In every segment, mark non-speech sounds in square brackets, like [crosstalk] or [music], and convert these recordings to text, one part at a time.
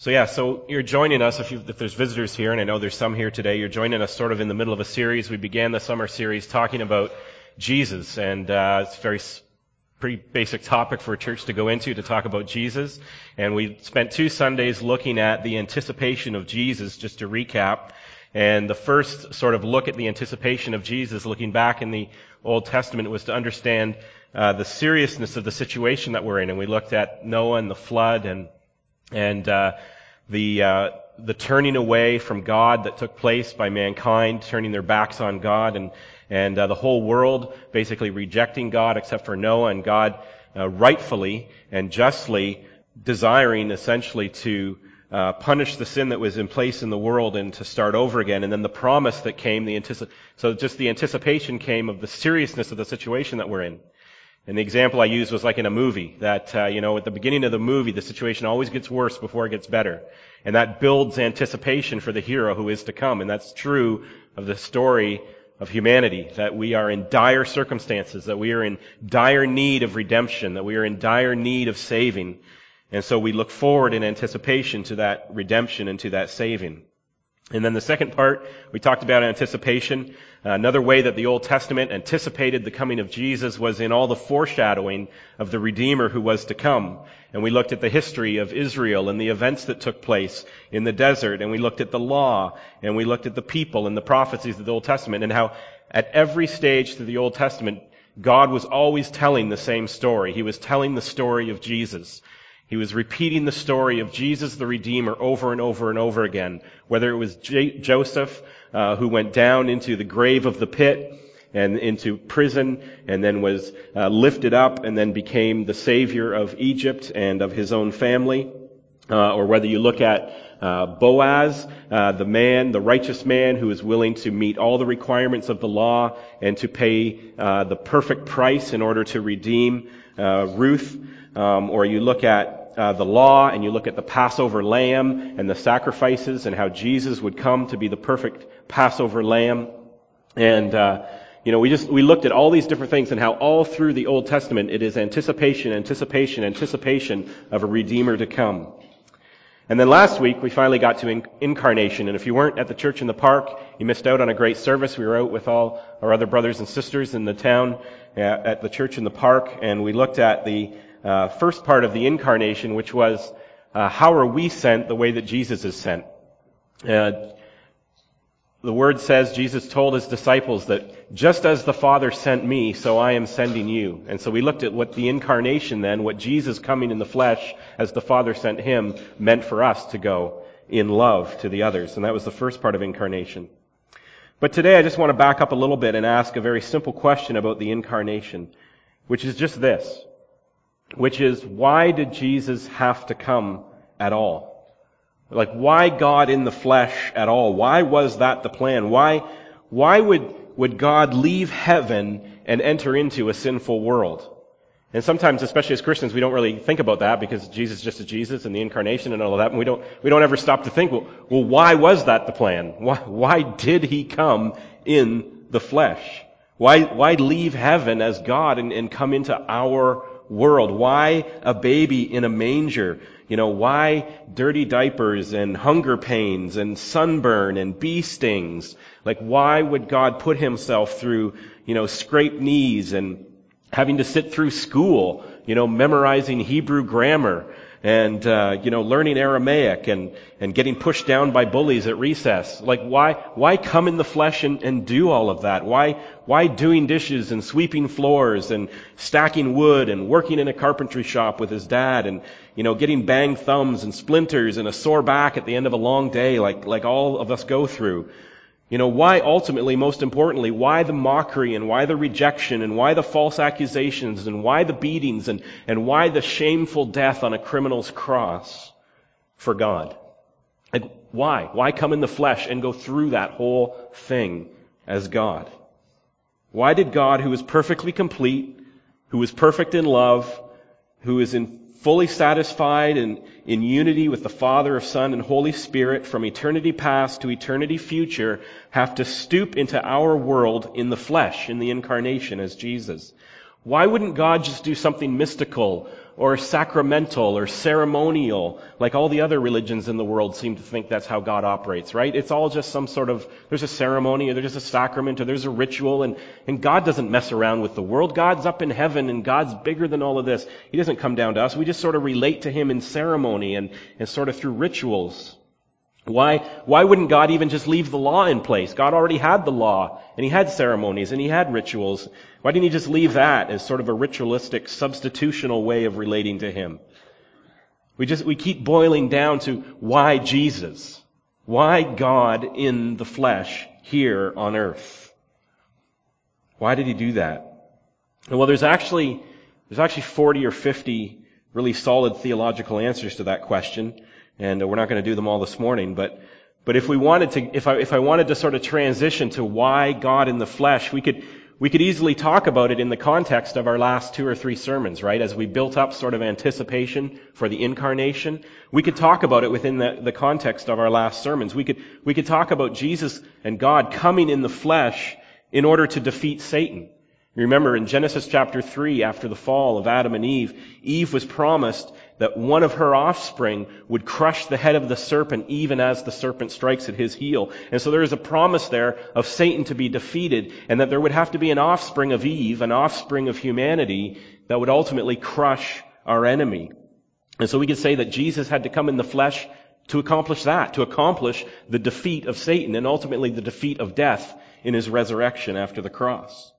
So yeah, so you're joining us if, you, if there's visitors here, and I know there's some here today. You're joining us sort of in the middle of a series. We began the summer series talking about Jesus, and uh, it's very pretty basic topic for a church to go into to talk about Jesus. And we spent two Sundays looking at the anticipation of Jesus, just to recap. And the first sort of look at the anticipation of Jesus, looking back in the Old Testament, was to understand uh, the seriousness of the situation that we're in. And we looked at Noah and the flood and and uh, the uh, the turning away from God that took place by mankind, turning their backs on God, and and uh, the whole world basically rejecting God except for Noah, and God uh, rightfully and justly desiring essentially to uh, punish the sin that was in place in the world and to start over again. And then the promise that came, the antici- so just the anticipation came of the seriousness of the situation that we're in. And the example I used was like in a movie that, uh, you know, at the beginning of the movie, the situation always gets worse before it gets better. And that builds anticipation for the hero who is to come. And that's true of the story of humanity, that we are in dire circumstances, that we are in dire need of redemption, that we are in dire need of saving. And so we look forward in anticipation to that redemption and to that saving. And then the second part, we talked about anticipation. Uh, another way that the Old Testament anticipated the coming of Jesus was in all the foreshadowing of the Redeemer who was to come. And we looked at the history of Israel and the events that took place in the desert, and we looked at the law, and we looked at the people and the prophecies of the Old Testament, and how at every stage through the Old Testament, God was always telling the same story. He was telling the story of Jesus. He was repeating the story of Jesus the Redeemer over and over and over again. Whether it was J- Joseph, uh, who went down into the grave of the pit and into prison and then was uh, lifted up and then became the savior of Egypt and of his own family. Uh, or whether you look at uh, Boaz, uh, the man, the righteous man who is willing to meet all the requirements of the law and to pay uh, the perfect price in order to redeem uh, Ruth, um, or you look at uh, the law and you look at the Passover lamb and the sacrifices and how Jesus would come to be the perfect Passover lamb. And, uh, you know, we just, we looked at all these different things and how all through the Old Testament it is anticipation, anticipation, anticipation of a Redeemer to come. And then last week we finally got to in- incarnation. And if you weren't at the church in the park, you missed out on a great service. We were out with all our other brothers and sisters in the town uh, at the church in the park, and we looked at the uh, first part of the incarnation, which was uh, how are we sent the way that Jesus is sent. Uh, the word says Jesus told his disciples that just as the Father sent me, so I am sending you. And so we looked at what the incarnation then, what Jesus coming in the flesh as the Father sent him meant for us to go in love to the others. And that was the first part of incarnation. But today I just want to back up a little bit and ask a very simple question about the incarnation, which is just this which is why did Jesus have to come at all? Like why God in the flesh at all? Why was that the plan? Why, why would, would God leave heaven and enter into a sinful world? And sometimes, especially as Christians, we don't really think about that because Jesus is just is Jesus and the incarnation and all of that, and we don't, we don't ever stop to think, well, well why was that the plan? Why, why did he come in the flesh? Why, why leave heaven as God and, and come into our world? Why a baby in a manger? You know, why dirty diapers and hunger pains and sunburn and bee stings? Like, why would God put himself through, you know, scraped knees and having to sit through school, you know, memorizing Hebrew grammar and uh, you know learning Aramaic and and getting pushed down by bullies at recess. Like why why come in the flesh and, and do all of that? Why why doing dishes and sweeping floors and stacking wood and working in a carpentry shop with his dad and you know getting banged thumbs and splinters and a sore back at the end of a long day like like all of us go through? You know, why ultimately, most importantly, why the mockery and why the rejection and why the false accusations and why the beatings and, and why the shameful death on a criminal's cross for God? And why? Why come in the flesh and go through that whole thing as God? Why did God, who is perfectly complete, who is perfect in love, who is in fully satisfied and in unity with the Father, of Son, and Holy Spirit from eternity past to eternity future, have to stoop into our world in the flesh, in the incarnation as Jesus? Why wouldn't God just do something mystical or sacramental or ceremonial like all the other religions in the world seem to think that's how God operates, right? It's all just some sort of, there's a ceremony or there's a sacrament or there's a ritual and, and God doesn't mess around with the world. God's up in heaven and God's bigger than all of this. He doesn't come down to us. We just sort of relate to Him in ceremony and, and sort of through rituals. Why, why wouldn't God even just leave the law in place? God already had the law, and He had ceremonies, and He had rituals. Why didn't He just leave that as sort of a ritualistic, substitutional way of relating to Him? We just, we keep boiling down to why Jesus? Why God in the flesh here on earth? Why did He do that? Well, there's actually, there's actually 40 or 50 really solid theological answers to that question and uh, we're not going to do them all this morning, but but if we wanted to, if I, if I wanted to sort of transition to why God in the flesh, we could, we could easily talk about it in the context of our last two or three sermons, right? As we built up sort of anticipation for the incarnation, we could talk about it within the, the context of our last sermons. We could, we could talk about Jesus and God coming in the flesh in order to defeat Satan. Remember in Genesis chapter 3, after the fall of Adam and Eve, Eve was promised that one of her offspring would crush the head of the serpent even as the serpent strikes at his heel. And so there is a promise there of Satan to be defeated and that there would have to be an offspring of Eve, an offspring of humanity that would ultimately crush our enemy. And so we could say that Jesus had to come in the flesh to accomplish that, to accomplish the defeat of Satan and ultimately the defeat of death in his resurrection after the cross.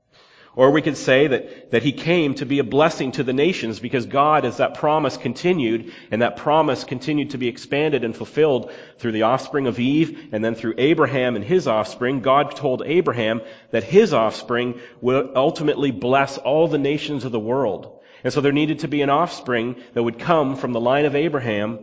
Or we could say that, that he came to be a blessing to the nations because God, as that promise continued, and that promise continued to be expanded and fulfilled through the offspring of Eve, and then through Abraham and his offspring, God told Abraham that his offspring would ultimately bless all the nations of the world. And so there needed to be an offspring that would come from the line of Abraham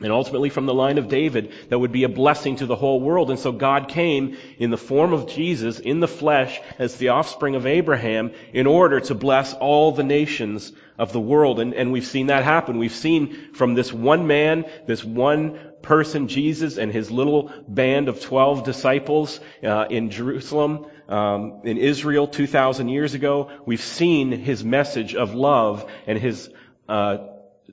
and ultimately from the line of David that would be a blessing to the whole world. And so God came in the form of Jesus in the flesh as the offspring of Abraham in order to bless all the nations of the world. And, and we've seen that happen. We've seen from this one man, this one person, Jesus, and his little band of 12 disciples uh, in Jerusalem, um, in Israel 2,000 years ago, we've seen his message of love and his uh,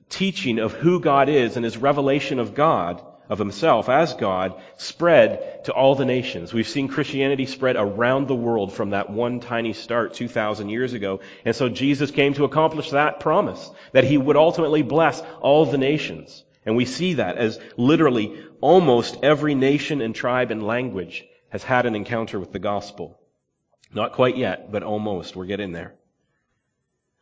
teaching of who God is and his revelation of God, of himself as God, spread to all the nations. We've seen Christianity spread around the world from that one tiny start 2,000 years ago. And so Jesus came to accomplish that promise, that he would ultimately bless all the nations. And we see that as literally almost every nation and tribe and language has had an encounter with the gospel. Not quite yet, but almost. We're getting there.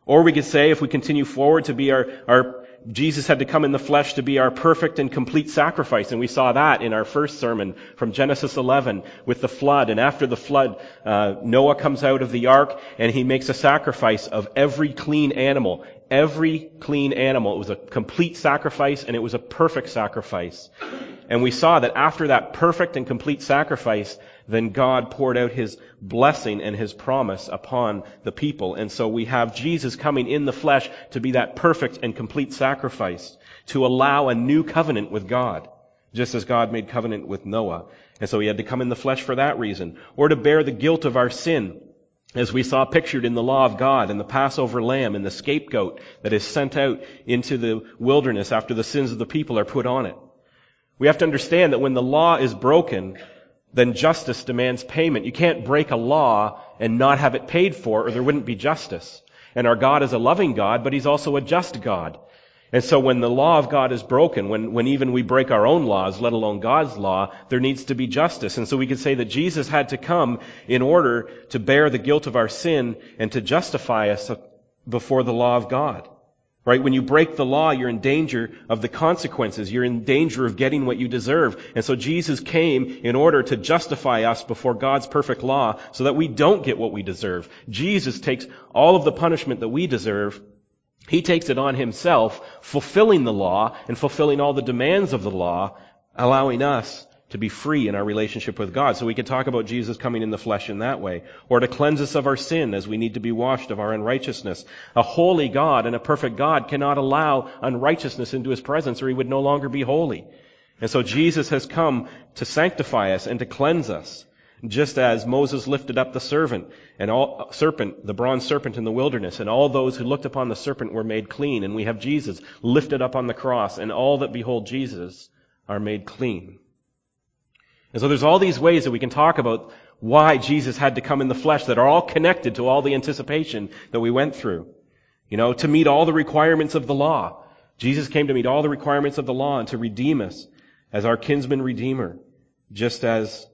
Or we could say, if we continue forward, to be our, our Jesus had to come in the flesh to be our perfect and complete sacrifice. And we saw that in our first sermon from Genesis 11 with the flood. And after the flood, uh, Noah comes out of the ark and he makes a sacrifice of every clean animal. Every clean animal. It was a complete sacrifice and it was a perfect sacrifice. And we saw that after that perfect and complete sacrifice, then God poured out His blessing and His promise upon the people. And so we have Jesus coming in the flesh to be that perfect and complete sacrifice, to allow a new covenant with God, just as God made covenant with Noah. And so He had to come in the flesh for that reason, or to bear the guilt of our sin, as we saw pictured in the law of God and the Passover lamb and the scapegoat that is sent out into the wilderness after the sins of the people are put on it. We have to understand that when the law is broken, then justice demands payment. You can't break a law and not have it paid for or there wouldn't be justice. And our God is a loving God, but He's also a just God. And so when the law of God is broken, when, when even we break our own laws, let alone God's law, there needs to be justice. And so we could say that Jesus had to come in order to bear the guilt of our sin and to justify us before the law of God. Right? When you break the law, you're in danger of the consequences. You're in danger of getting what you deserve. And so Jesus came in order to justify us before God's perfect law so that we don't get what we deserve. Jesus takes all of the punishment that we deserve. He takes it on himself, fulfilling the law and fulfilling all the demands of the law, allowing us to be free in our relationship with God. So we could talk about Jesus coming in the flesh in that way. Or to cleanse us of our sin as we need to be washed of our unrighteousness. A holy God and a perfect God cannot allow unrighteousness into his presence or he would no longer be holy. And so Jesus has come to sanctify us and to cleanse us. Just as Moses lifted up the servant and all, serpent, the bronze serpent in the wilderness, and all those who looked upon the serpent were made clean, and we have Jesus lifted up on the cross, and all that behold Jesus are made clean. And so there's all these ways that we can talk about why Jesus had to come in the flesh that are all connected to all the anticipation that we went through. You know, to meet all the requirements of the law. Jesus came to meet all the requirements of the law and to redeem us as our kinsman redeemer, just as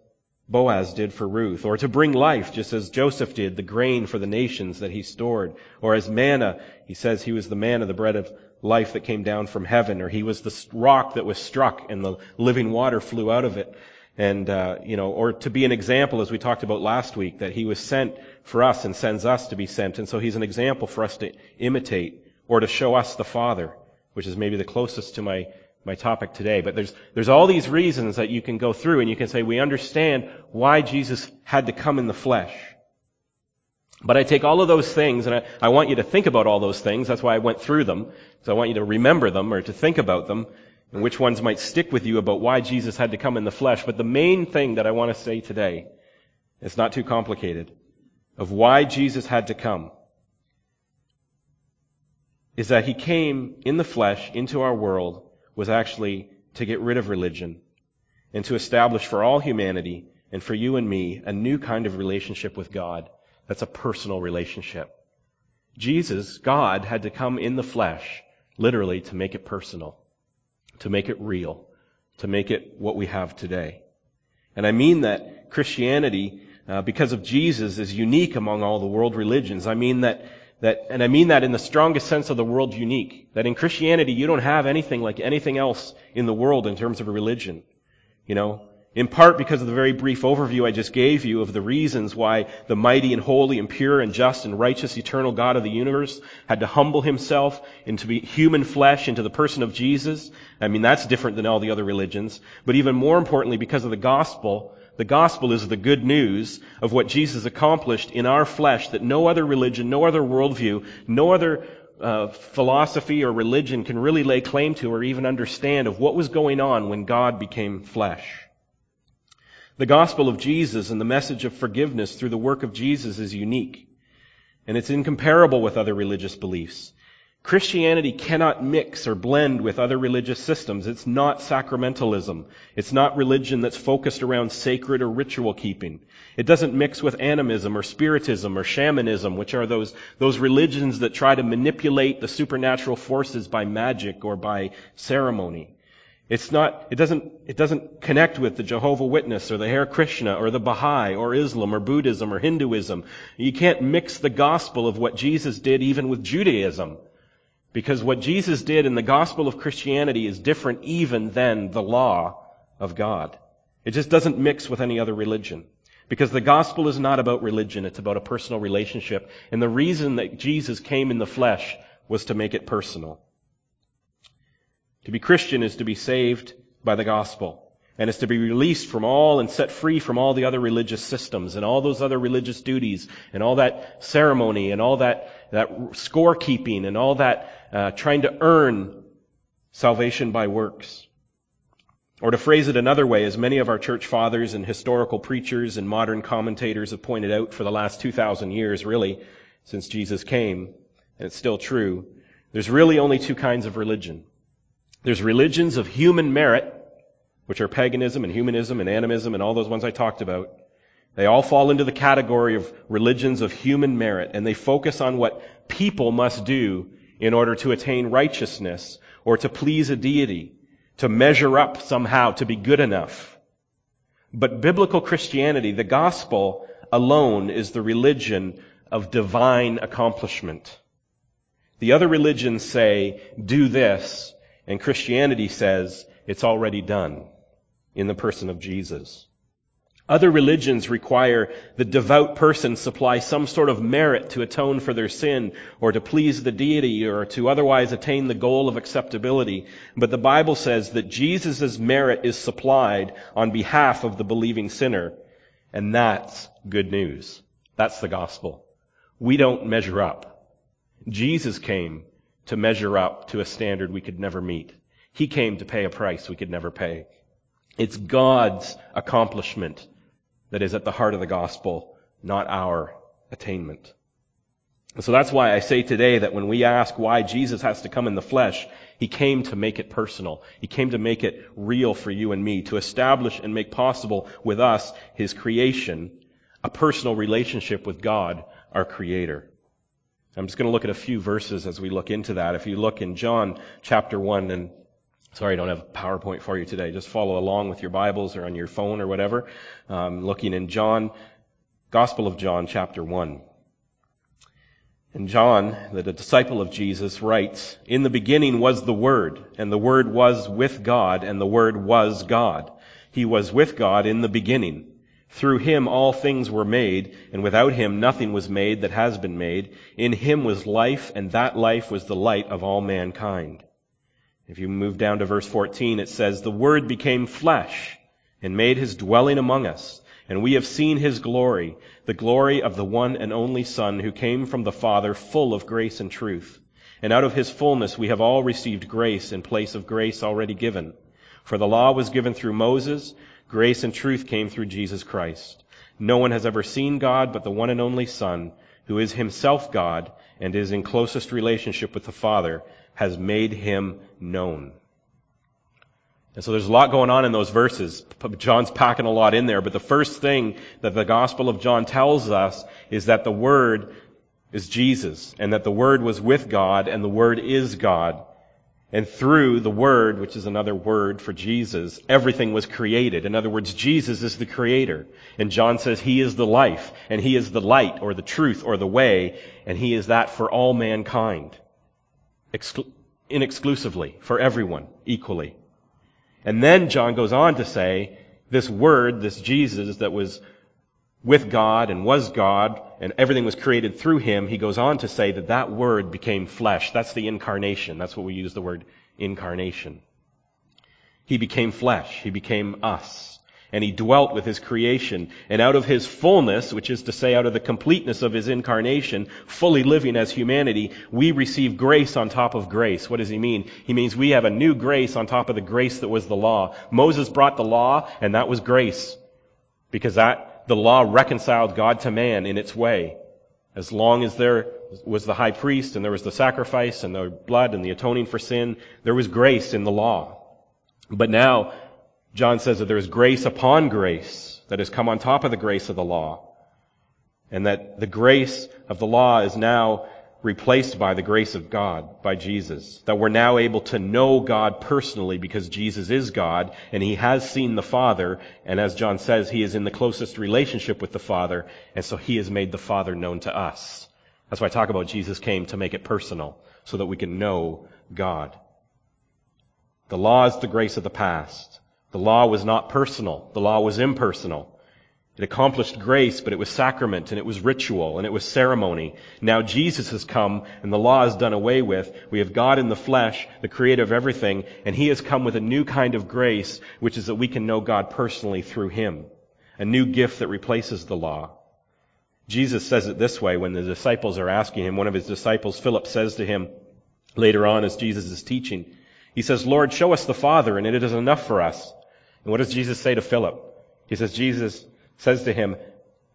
Boaz did for Ruth, or to bring life, just as Joseph did, the grain for the nations that he stored, or as manna, he says he was the manna, the bread of life that came down from heaven, or he was the rock that was struck and the living water flew out of it. And, uh, you know, or to be an example, as we talked about last week, that he was sent for us and sends us to be sent. And so he's an example for us to imitate or to show us the Father, which is maybe the closest to my my topic today. But there's, there's all these reasons that you can go through and you can say, we understand why Jesus had to come in the flesh. But I take all of those things and I, I want you to think about all those things. That's why I went through them. So I want you to remember them or to think about them and which ones might stick with you about why Jesus had to come in the flesh. But the main thing that I want to say today, it's not too complicated, of why Jesus had to come is that he came in the flesh into our world was actually to get rid of religion and to establish for all humanity and for you and me a new kind of relationship with God. That's a personal relationship. Jesus, God, had to come in the flesh, literally, to make it personal, to make it real, to make it what we have today. And I mean that Christianity, uh, because of Jesus, is unique among all the world religions. I mean that that, and I mean that in the strongest sense of the word unique. That in Christianity, you don't have anything like anything else in the world in terms of a religion. You know, in part because of the very brief overview I just gave you of the reasons why the mighty and holy and pure and just and righteous eternal God of the universe had to humble himself into human flesh into the person of Jesus. I mean, that's different than all the other religions. But even more importantly, because of the gospel, the gospel is the good news of what Jesus accomplished in our flesh that no other religion, no other worldview, no other uh, philosophy or religion can really lay claim to or even understand of what was going on when God became flesh. The gospel of Jesus and the message of forgiveness through the work of Jesus is unique. And it's incomparable with other religious beliefs. Christianity cannot mix or blend with other religious systems. It's not sacramentalism. It's not religion that's focused around sacred or ritual keeping. It doesn't mix with animism or spiritism or shamanism, which are those, those religions that try to manipulate the supernatural forces by magic or by ceremony. It's not, it doesn't, it doesn't connect with the Jehovah Witness or the Hare Krishna or the Baha'i or Islam or Buddhism or Hinduism. You can't mix the gospel of what Jesus did even with Judaism. Because what Jesus did in the gospel of Christianity is different even than the law of God. It just doesn't mix with any other religion. Because the gospel is not about religion, it's about a personal relationship. And the reason that Jesus came in the flesh was to make it personal. To be Christian is to be saved by the gospel. And is to be released from all and set free from all the other religious systems and all those other religious duties and all that ceremony and all that, that scorekeeping and all that uh, trying to earn salvation by works. Or to phrase it another way, as many of our church fathers and historical preachers and modern commentators have pointed out for the last 2,000 years, really, since Jesus came, and it's still true, there's really only two kinds of religion. There's religions of human merit, which are paganism and humanism and animism and all those ones I talked about. They all fall into the category of religions of human merit, and they focus on what people must do in order to attain righteousness or to please a deity, to measure up somehow, to be good enough. But biblical Christianity, the gospel alone is the religion of divine accomplishment. The other religions say, do this, and Christianity says, it's already done in the person of Jesus. Other religions require the devout person supply some sort of merit to atone for their sin or to please the deity or to otherwise attain the goal of acceptability. But the Bible says that Jesus' merit is supplied on behalf of the believing sinner. And that's good news. That's the gospel. We don't measure up. Jesus came to measure up to a standard we could never meet. He came to pay a price we could never pay. It's God's accomplishment that is at the heart of the gospel, not our attainment. So that's why I say today that when we ask why Jesus has to come in the flesh, he came to make it personal. He came to make it real for you and me, to establish and make possible with us, his creation, a personal relationship with God, our creator. I'm just going to look at a few verses as we look into that. If you look in John chapter 1 and Sorry, I don't have a PowerPoint for you today. Just follow along with your Bibles or on your phone or whatever. Um, looking in John, Gospel of John, chapter 1. And John, the disciple of Jesus, writes, In the beginning was the Word, and the Word was with God, and the Word was God. He was with God in the beginning. Through him all things were made, and without him nothing was made that has been made. In him was life, and that life was the light of all mankind. If you move down to verse 14, it says, The Word became flesh and made his dwelling among us, and we have seen his glory, the glory of the one and only Son who came from the Father full of grace and truth. And out of his fullness we have all received grace in place of grace already given. For the law was given through Moses, grace and truth came through Jesus Christ. No one has ever seen God but the one and only Son, who is himself God and is in closest relationship with the Father, has made him known. And so there's a lot going on in those verses. John's packing a lot in there, but the first thing that the Gospel of John tells us is that the Word is Jesus, and that the Word was with God, and the Word is God. And through the Word, which is another word for Jesus, everything was created. In other words, Jesus is the Creator. And John says He is the life, and He is the light, or the truth, or the way, and He is that for all mankind exclu- inexclusively for everyone equally. And then John goes on to say, this word, this Jesus that was with God and was God and everything was created through him, he goes on to say that that word became flesh. That's the incarnation. That's what we use the word incarnation. He became flesh. He became us and he dwelt with his creation. And out of his fullness, which is to say out of the completeness of his incarnation, fully living as humanity, we receive grace on top of grace. What does he mean? He means we have a new grace on top of the grace that was the law. Moses brought the law, and that was grace. Because that, the law reconciled God to man in its way. As long as there was the high priest and there was the sacrifice and the blood and the atoning for sin, there was grace in the law. But now, John says that there is grace upon grace that has come on top of the grace of the law. And that the grace of the law is now replaced by the grace of God, by Jesus. That we're now able to know God personally because Jesus is God and He has seen the Father. And as John says, He is in the closest relationship with the Father. And so He has made the Father known to us. That's why I talk about Jesus came to make it personal so that we can know God. The law is the grace of the past. The law was not personal. The law was impersonal. It accomplished grace, but it was sacrament and it was ritual and it was ceremony. Now Jesus has come and the law is done away with. We have God in the flesh, the creator of everything, and he has come with a new kind of grace, which is that we can know God personally through him. A new gift that replaces the law. Jesus says it this way when the disciples are asking him. One of his disciples, Philip, says to him later on as Jesus is teaching, he says, Lord, show us the Father and it is enough for us. And what does Jesus say to Philip? He says, Jesus says to him,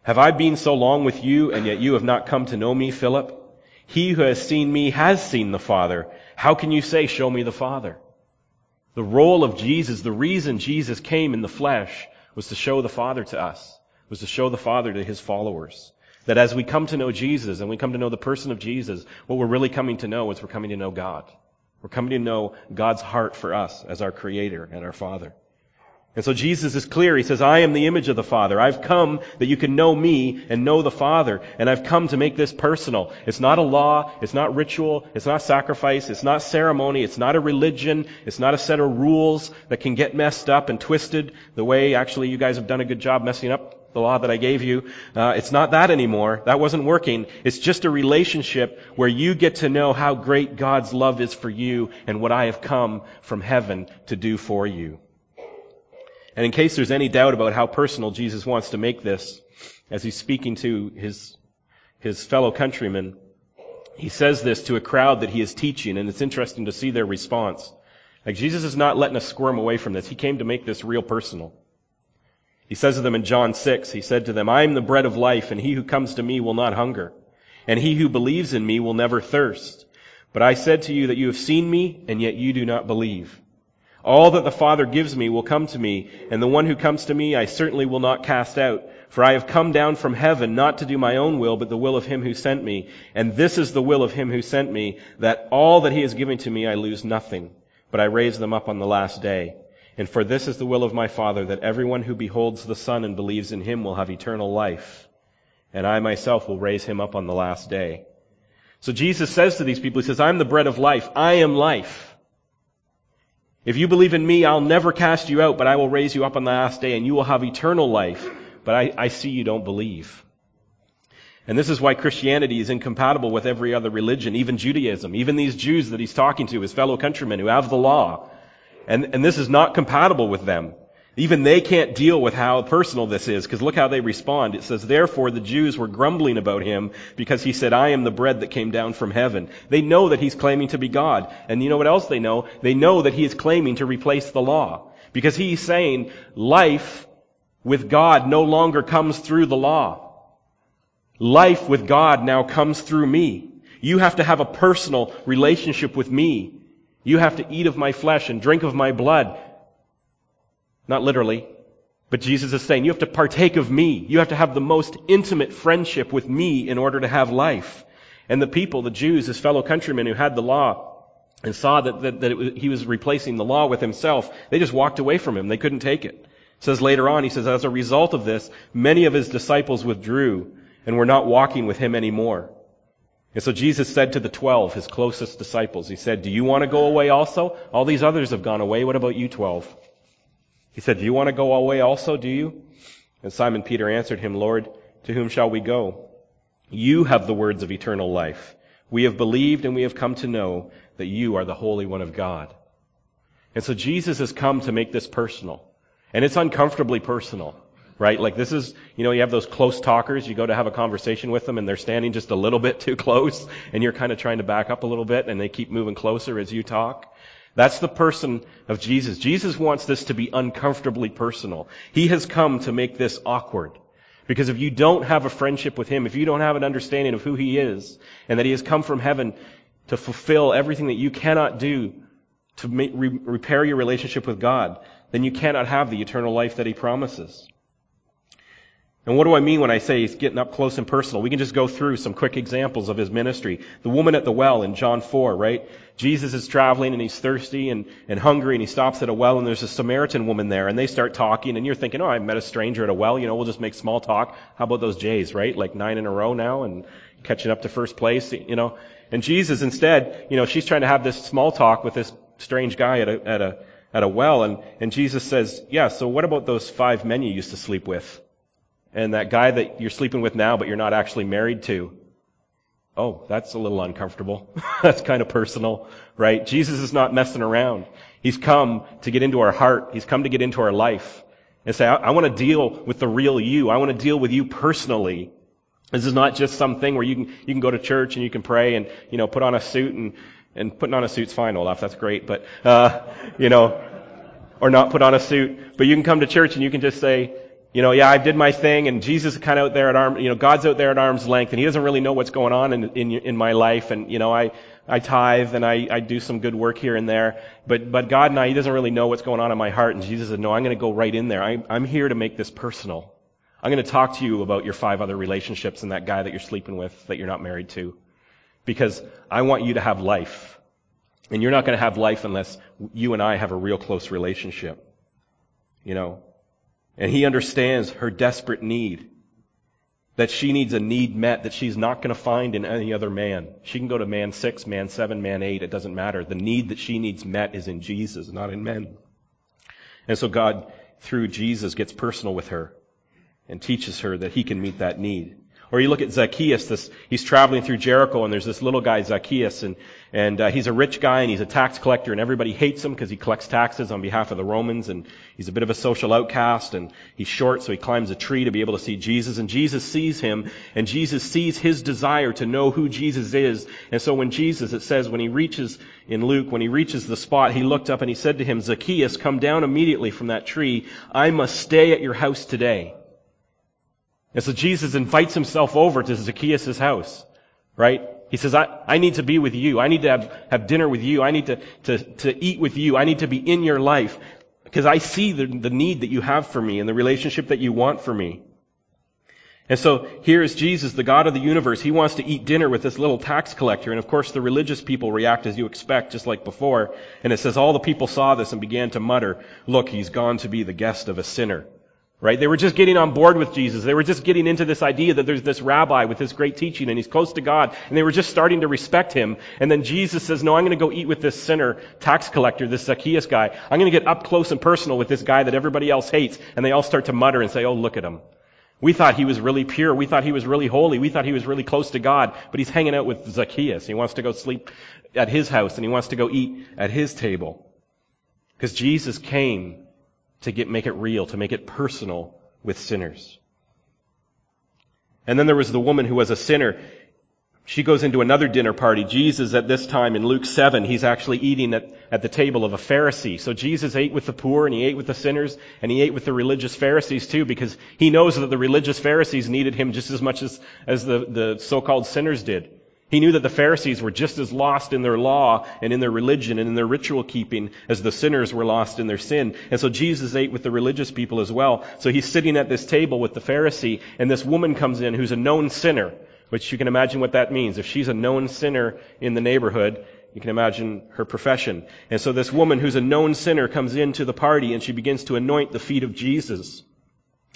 Have I been so long with you, and yet you have not come to know me, Philip? He who has seen me has seen the Father. How can you say, Show me the Father? The role of Jesus, the reason Jesus came in the flesh, was to show the Father to us, was to show the Father to his followers. That as we come to know Jesus and we come to know the person of Jesus, what we're really coming to know is we're coming to know God. We're coming to know God's heart for us as our Creator and our Father. And so Jesus is clear. He says, I am the image of the Father. I've come that you can know me and know the Father. And I've come to make this personal. It's not a law. It's not ritual. It's not sacrifice. It's not ceremony. It's not a religion. It's not a set of rules that can get messed up and twisted the way actually you guys have done a good job messing up the law that I gave you. Uh, it's not that anymore. That wasn't working. It's just a relationship where you get to know how great God's love is for you and what I have come from heaven to do for you. And in case there's any doubt about how personal Jesus wants to make this, as he's speaking to his, his fellow countrymen, he says this to a crowd that he is teaching, and it's interesting to see their response. Like Jesus is not letting us squirm away from this. He came to make this real personal. He says to them in John 6, he said to them, I am the bread of life, and he who comes to me will not hunger, and he who believes in me will never thirst. But I said to you that you have seen me, and yet you do not believe. All that the Father gives me will come to me, and the one who comes to me I certainly will not cast out. For I have come down from heaven not to do my own will, but the will of him who sent me. And this is the will of him who sent me, that all that he has given to me I lose nothing, but I raise them up on the last day. And for this is the will of my Father, that everyone who beholds the Son and believes in him will have eternal life. And I myself will raise him up on the last day. So Jesus says to these people, He says, I'm the bread of life. I am life. If you believe in me, I'll never cast you out, but I will raise you up on the last day and you will have eternal life. But I, I see you don't believe. And this is why Christianity is incompatible with every other religion, even Judaism, even these Jews that he's talking to, his fellow countrymen who have the law. And, and this is not compatible with them. Even they can't deal with how personal this is, because look how they respond. It says, Therefore the Jews were grumbling about him because he said, I am the bread that came down from heaven. They know that he's claiming to be God. And you know what else they know? They know that he is claiming to replace the law. Because he's saying, life with God no longer comes through the law. Life with God now comes through me. You have to have a personal relationship with me you have to eat of my flesh and drink of my blood. Not literally, but Jesus is saying you have to partake of me. You have to have the most intimate friendship with me in order to have life. And the people, the Jews, his fellow countrymen who had the law and saw that, that, that was, he was replacing the law with himself, they just walked away from him. They couldn't take it. it. Says later on, he says, as a result of this, many of his disciples withdrew and were not walking with him anymore. And so Jesus said to the twelve, his closest disciples, he said, Do you want to go away also? All these others have gone away. What about you twelve? He said, Do you want to go away also? Do you? And Simon Peter answered him, Lord, to whom shall we go? You have the words of eternal life. We have believed and we have come to know that you are the Holy One of God. And so Jesus has come to make this personal. And it's uncomfortably personal right? Like this is, you know, you have those close talkers, you go to have a conversation with them and they're standing just a little [laughs] bit too close and you're kind of trying to back up a little bit and they keep moving closer as you talk. That's the person of Jesus. Jesus wants this to be uncomfortably personal. He has come to make this awkward. Because if you don't have a friendship with Him, if you don't have an understanding of who He is, and that He has come from heaven to fulfill everything that you cannot do to make, re- repair your relationship with God, then you cannot have the eternal life that He promises. And what do I mean when I say he's getting up close and personal? We can just go through some quick examples of his ministry. The woman at the well in John 4, right? Jesus is traveling and he's thirsty and, and hungry and he stops at a well and there's a Samaritan woman there and they start talking and you're thinking, oh, I met a stranger at a well, you know, we'll just make small talk. How about those Jays, right? Like nine in a row now and catching up to first place, you know? And Jesus instead, you know, she's trying to have this small talk with this strange guy at a, at a, at a well and, and Jesus says, yeah, so what about those five men you used to sleep with? And that guy that you're sleeping with now, but you're not actually married to. Oh, that's a little uncomfortable. [laughs] that's kind of personal, right? Jesus is not messing around. He's come to get into our heart. He's come to get into our life and say, I, I want to deal with the real you. I want to deal with you personally. This is not just something where you can, you can go to church and you can pray and, you know, put on a suit and, and putting on a suit's fine, Olaf. That's great. But, uh, you know, or not put on a suit. But you can come to church and you can just say, you know, yeah, I did my thing, and Jesus is kind of out there at arm, you know, God's out there at arm's length, and He doesn't really know what's going on in in, in my life, and you know, I I tithe and I I do some good work here and there, but but God and I, He doesn't really know what's going on in my heart, and Jesus said, no, I'm going to go right in there. I, I'm here to make this personal. I'm going to talk to you about your five other relationships and that guy that you're sleeping with that you're not married to, because I want you to have life, and you're not going to have life unless you and I have a real close relationship. You know, and he understands her desperate need. That she needs a need met that she's not going to find in any other man. She can go to man six, man seven, man eight. It doesn't matter. The need that she needs met is in Jesus, not in men. And so God, through Jesus, gets personal with her and teaches her that he can meet that need. Or you look at Zacchaeus, this, he's traveling through Jericho and there's this little guy, Zacchaeus, and, and uh, he's a rich guy and he's a tax collector and everybody hates him because he collects taxes on behalf of the Romans and he's a bit of a social outcast and he's short so he climbs a tree to be able to see Jesus and Jesus sees him and Jesus sees his desire to know who Jesus is. And so when Jesus, it says when he reaches in Luke, when he reaches the spot, he looked up and he said to him, Zacchaeus, come down immediately from that tree. I must stay at your house today. And so Jesus invites himself over to Zacchaeus' house, right? He says, I, I need to be with you. I need to have, have dinner with you. I need to, to, to eat with you. I need to be in your life because I see the, the need that you have for me and the relationship that you want for me. And so here is Jesus, the God of the universe. He wants to eat dinner with this little tax collector. And of course the religious people react as you expect, just like before. And it says all the people saw this and began to mutter, look, he's gone to be the guest of a sinner. Right? They were just getting on board with Jesus. They were just getting into this idea that there's this rabbi with his great teaching and he's close to God. And they were just starting to respect him. And then Jesus says, no, I'm going to go eat with this sinner, tax collector, this Zacchaeus guy. I'm going to get up close and personal with this guy that everybody else hates. And they all start to mutter and say, oh, look at him. We thought he was really pure. We thought he was really holy. We thought he was really close to God. But he's hanging out with Zacchaeus. He wants to go sleep at his house and he wants to go eat at his table. Because Jesus came to get, make it real, to make it personal with sinners. And then there was the woman who was a sinner. She goes into another dinner party. Jesus at this time in Luke 7, he's actually eating at, at the table of a Pharisee. So Jesus ate with the poor and he ate with the sinners and he ate with the religious Pharisees too because he knows that the religious Pharisees needed him just as much as, as the, the so-called sinners did. He knew that the Pharisees were just as lost in their law and in their religion and in their ritual keeping as the sinners were lost in their sin. And so Jesus ate with the religious people as well. So he's sitting at this table with the Pharisee and this woman comes in who's a known sinner, which you can imagine what that means. If she's a known sinner in the neighborhood, you can imagine her profession. And so this woman who's a known sinner comes into the party and she begins to anoint the feet of Jesus.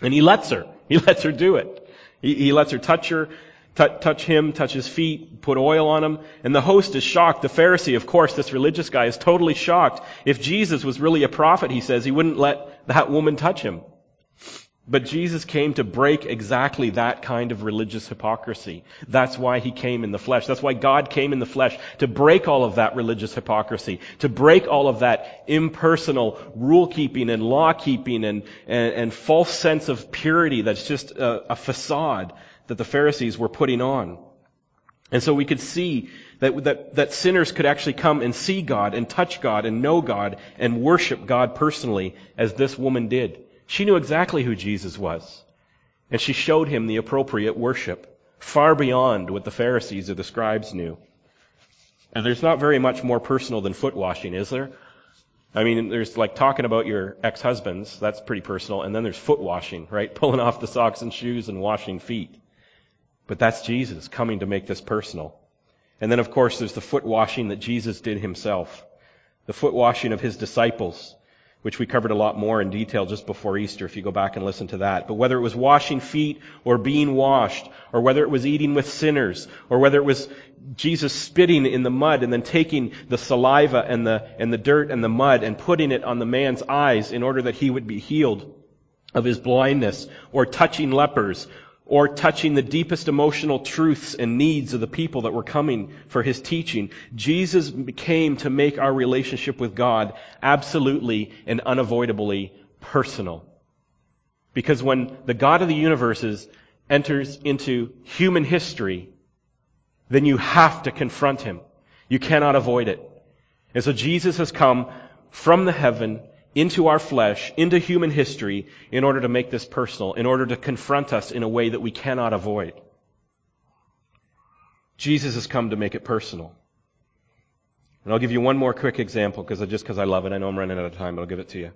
And he lets her. He lets her do it. He, he lets her touch her touch him, touch his feet, put oil on him. And the host is shocked. The Pharisee, of course, this religious guy is totally shocked. If Jesus was really a prophet, he says, he wouldn't let that woman touch him. But Jesus came to break exactly that kind of religious hypocrisy. That's why he came in the flesh. That's why God came in the flesh to break all of that religious hypocrisy, to break all of that impersonal rule keeping and law keeping and, and, and, false sense of purity that's just a, a facade that the Pharisees were putting on. And so we could see that, that, that sinners could actually come and see God and touch God and know God and worship God personally as this woman did. She knew exactly who Jesus was. And she showed him the appropriate worship, far beyond what the Pharisees or the scribes knew. And there's not very much more personal than foot washing, is there? I mean, there's like talking about your ex-husbands, that's pretty personal, and then there's foot washing, right? [laughs] Pulling off the socks and shoes and washing feet. But that's Jesus coming to make this personal. And then, of course, there's the foot washing that Jesus did himself. The foot washing of his disciples, which we covered a lot more in detail just before Easter if you go back and listen to that. But whether it was washing feet or being washed, or whether it was eating with sinners, or whether it was Jesus spitting in the mud and then taking the saliva and the, and the dirt and the mud and putting it on the man's eyes in order that he would be healed of his blindness, or touching lepers, or touching the deepest emotional truths and needs of the people that were coming for his teaching. Jesus came to make our relationship with God absolutely and unavoidably personal. Because when the God of the universes enters into human history, then you have to confront him. You cannot avoid it. And so Jesus has come from the heaven into our flesh, into human history, in order to make this personal, in order to confront us in a way that we cannot avoid. Jesus has come to make it personal. And I'll give you one more quick example, because just because I love it, I know I'm running out of time, but I'll give it to you.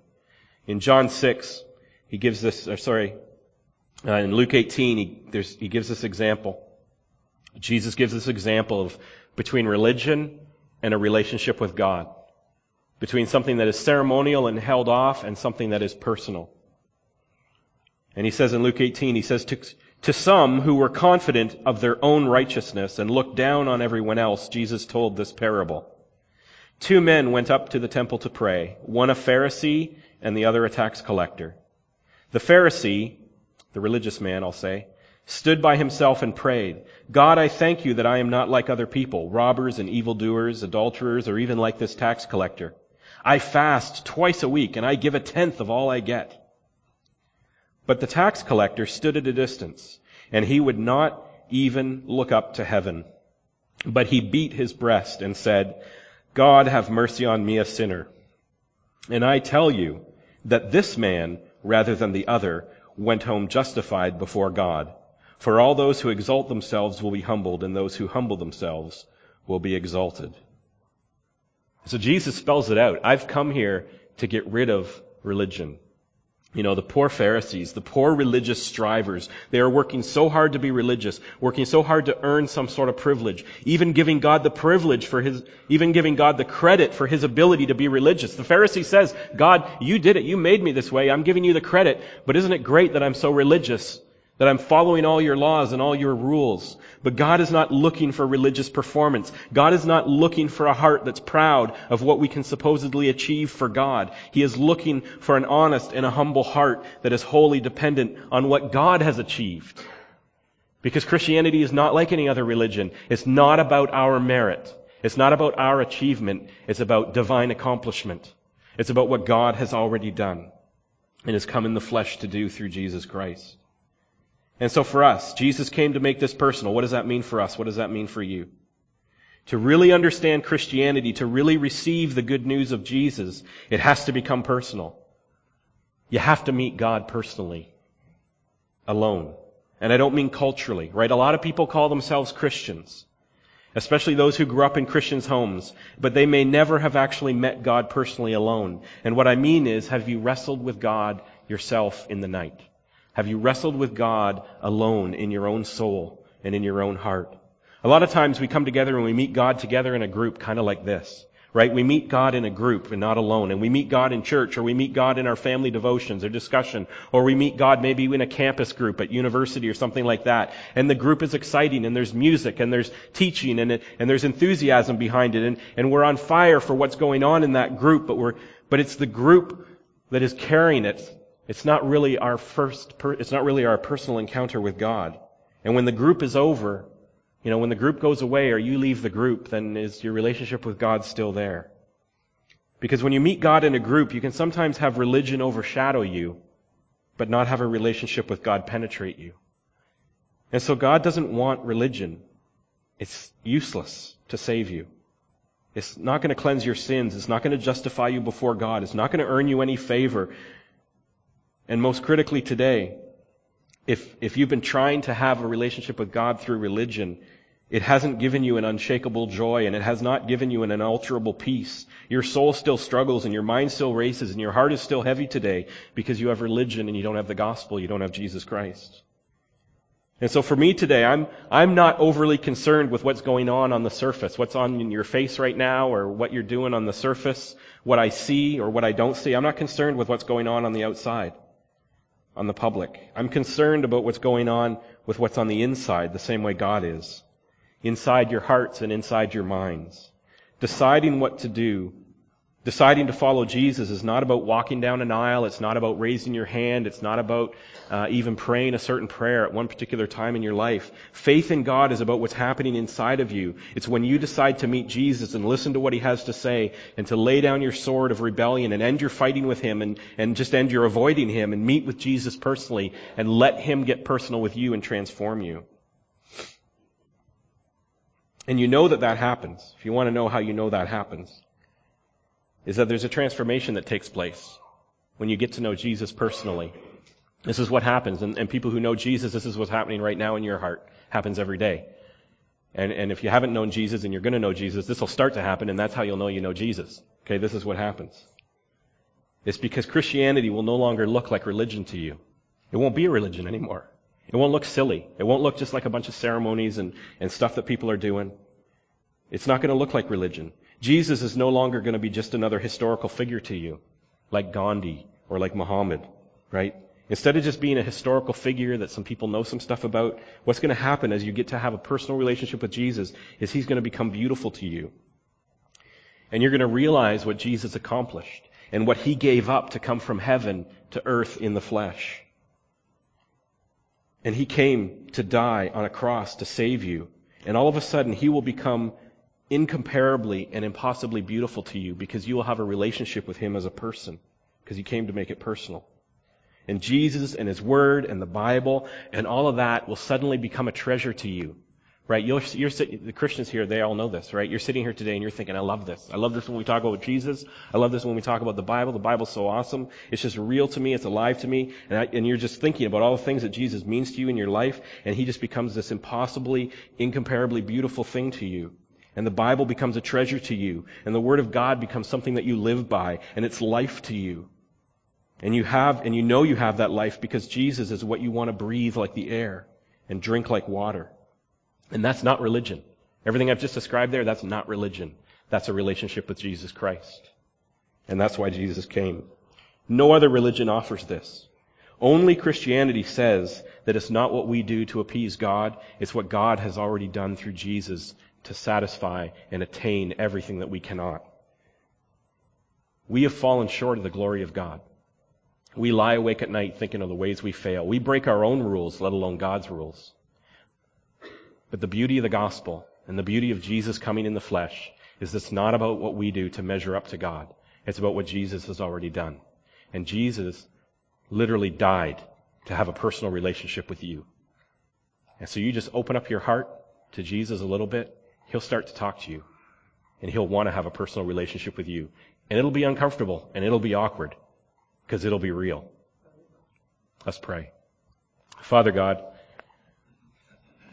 In John 6, he gives this, or sorry, uh, in Luke 18, he, he gives this example. Jesus gives this example of between religion and a relationship with God between something that is ceremonial and held off and something that is personal. And he says in Luke 18, he says, to, to some who were confident of their own righteousness and looked down on everyone else, Jesus told this parable. Two men went up to the temple to pray, one a Pharisee and the other a tax collector. The Pharisee, the religious man, I'll say, stood by himself and prayed, God, I thank you that I am not like other people, robbers and evildoers, adulterers, or even like this tax collector. I fast twice a week and I give a tenth of all I get. But the tax collector stood at a distance and he would not even look up to heaven. But he beat his breast and said, God have mercy on me, a sinner. And I tell you that this man, rather than the other, went home justified before God. For all those who exalt themselves will be humbled, and those who humble themselves will be exalted. So Jesus spells it out. I've come here to get rid of religion. You know, the poor Pharisees, the poor religious strivers, they are working so hard to be religious, working so hard to earn some sort of privilege, even giving God the privilege for his, even giving God the credit for his ability to be religious. The Pharisee says, God, you did it. You made me this way. I'm giving you the credit. But isn't it great that I'm so religious? That I'm following all your laws and all your rules. But God is not looking for religious performance. God is not looking for a heart that's proud of what we can supposedly achieve for God. He is looking for an honest and a humble heart that is wholly dependent on what God has achieved. Because Christianity is not like any other religion. It's not about our merit. It's not about our achievement. It's about divine accomplishment. It's about what God has already done and has come in the flesh to do through Jesus Christ. And so for us, Jesus came to make this personal. What does that mean for us? What does that mean for you? To really understand Christianity, to really receive the good news of Jesus, it has to become personal. You have to meet God personally. Alone. And I don't mean culturally, right? A lot of people call themselves Christians. Especially those who grew up in Christians' homes, but they may never have actually met God personally alone. And what I mean is, have you wrestled with God yourself in the night? Have you wrestled with God alone in your own soul and in your own heart? A lot of times we come together and we meet God together in a group kind of like this, right? We meet God in a group and not alone. And we meet God in church or we meet God in our family devotions or discussion or we meet God maybe in a campus group at university or something like that. And the group is exciting and there's music and there's teaching and, and there's enthusiasm behind it and, and we're on fire for what's going on in that group, but we're, but it's the group that is carrying it it's not really our first, per, it's not really our personal encounter with God. And when the group is over, you know, when the group goes away or you leave the group, then is your relationship with God still there? Because when you meet God in a group, you can sometimes have religion overshadow you, but not have a relationship with God penetrate you. And so God doesn't want religion. It's useless to save you. It's not going to cleanse your sins. It's not going to justify you before God. It's not going to earn you any favor. And most critically today, if, if you've been trying to have a relationship with God through religion, it hasn't given you an unshakable joy and it has not given you an unalterable peace. Your soul still struggles and your mind still races and your heart is still heavy today because you have religion and you don't have the gospel, you don't have Jesus Christ. And so for me today, I'm, I'm not overly concerned with what's going on on the surface, what's on your face right now or what you're doing on the surface, what I see or what I don't see. I'm not concerned with what's going on on the outside on the public. I'm concerned about what's going on with what's on the inside, the same way God is. Inside your hearts and inside your minds. Deciding what to do Deciding to follow Jesus is not about walking down an aisle. It's not about raising your hand. It's not about uh, even praying a certain prayer at one particular time in your life. Faith in God is about what's happening inside of you. It's when you decide to meet Jesus and listen to what he has to say and to lay down your sword of rebellion and end your fighting with him and, and just end your avoiding him and meet with Jesus personally and let him get personal with you and transform you. And you know that that happens. If you want to know how you know that happens is that there's a transformation that takes place when you get to know Jesus personally. This is what happens. And, and people who know Jesus, this is what's happening right now in your heart. Happens every day. And, and if you haven't known Jesus and you're going to know Jesus, this will start to happen, and that's how you'll know you know Jesus. Okay, this is what happens. It's because Christianity will no longer look like religion to you. It won't be a religion anymore. It won't look silly. It won't look just like a bunch of ceremonies and, and stuff that people are doing. It's not going to look like religion. Jesus is no longer going to be just another historical figure to you, like Gandhi or like Muhammad, right? Instead of just being a historical figure that some people know some stuff about, what's going to happen as you get to have a personal relationship with Jesus is he's going to become beautiful to you. And you're going to realize what Jesus accomplished and what he gave up to come from heaven to earth in the flesh. And he came to die on a cross to save you. And all of a sudden, he will become incomparably and impossibly beautiful to you because you will have a relationship with him as a person because he came to make it personal. And Jesus and his word and the Bible and all of that will suddenly become a treasure to you Right? You're, you're the Christians here, they all know this, right? You're sitting here today and you're thinking, I love this. I love this when we talk about Jesus. I love this when we talk about the Bible. The Bible's so awesome. It's just real to me. It's alive to me. And, I, and you're just thinking about all the things that Jesus means to you in your life. And He just becomes this impossibly, incomparably beautiful thing to you. And the Bible becomes a treasure to you. And the Word of God becomes something that you live by. And it's life to you. And you have, and you know you have that life because Jesus is what you want to breathe like the air and drink like water. And that's not religion. Everything I've just described there, that's not religion. That's a relationship with Jesus Christ. And that's why Jesus came. No other religion offers this. Only Christianity says that it's not what we do to appease God, it's what God has already done through Jesus to satisfy and attain everything that we cannot. We have fallen short of the glory of God. We lie awake at night thinking of the ways we fail. We break our own rules, let alone God's rules. But the beauty of the gospel and the beauty of Jesus coming in the flesh is it's not about what we do to measure up to God. It's about what Jesus has already done. And Jesus literally died to have a personal relationship with you. And so you just open up your heart to Jesus a little bit, he'll start to talk to you. And he'll want to have a personal relationship with you. And it'll be uncomfortable and it'll be awkward because it'll be real. Let's pray. Father God,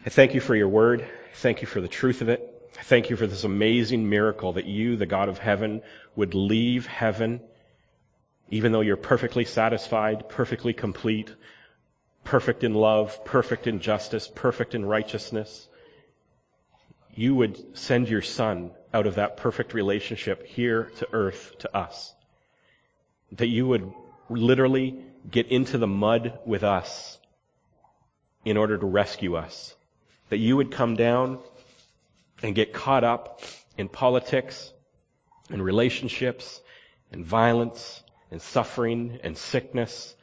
I thank you for your word. Thank you for the truth of it. Thank you for this amazing miracle that you, the God of heaven, would leave heaven, even though you're perfectly satisfied, perfectly complete, perfect in love, perfect in justice, perfect in righteousness. You would send your son out of that perfect relationship here to earth to us. That you would literally get into the mud with us in order to rescue us that you would come down and get caught up in politics and relationships and violence and suffering and sickness,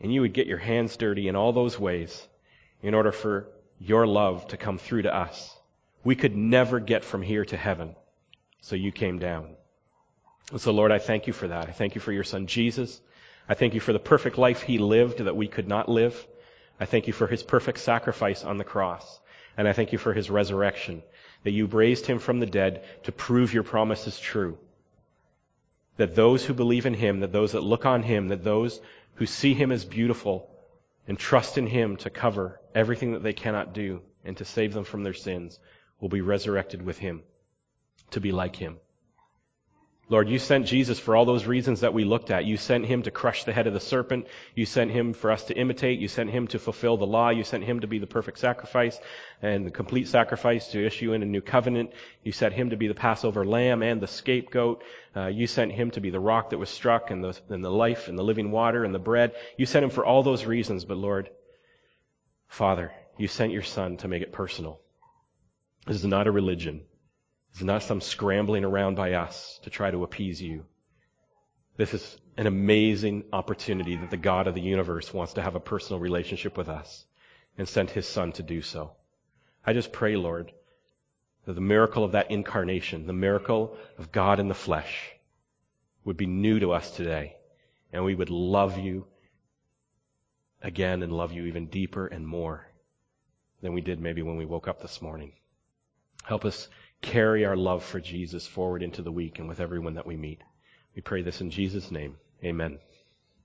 and you would get your hands dirty in all those ways in order for your love to come through to us. We could never get from here to heaven, so you came down. And so Lord, I thank you for that. I thank you for your son Jesus. I thank you for the perfect life he lived that we could not live. I thank you for his perfect sacrifice on the cross. And I thank you for his resurrection, that you raised him from the dead to prove your promise is true. That those who believe in him, that those that look on him, that those who see him as beautiful and trust in him to cover everything that they cannot do and to save them from their sins will be resurrected with him to be like him. Lord, you sent Jesus for all those reasons that we looked at. You sent him to crush the head of the serpent. You sent him for us to imitate. You sent him to fulfill the law. You sent him to be the perfect sacrifice and the complete sacrifice to issue in a new covenant. You sent him to be the Passover lamb and the scapegoat. Uh, you sent him to be the rock that was struck and the, and the life and the living water and the bread. You sent him for all those reasons, but Lord, Father, you sent your son to make it personal. This is not a religion. This is not some scrambling around by us to try to appease you. This is an amazing opportunity that the God of the universe wants to have a personal relationship with us and sent his son to do so. I just pray, Lord, that the miracle of that incarnation, the miracle of God in the flesh, would be new to us today. And we would love you again and love you even deeper and more than we did maybe when we woke up this morning. Help us carry our love for Jesus forward into the week and with everyone that we meet. We pray this in Jesus' name. Amen.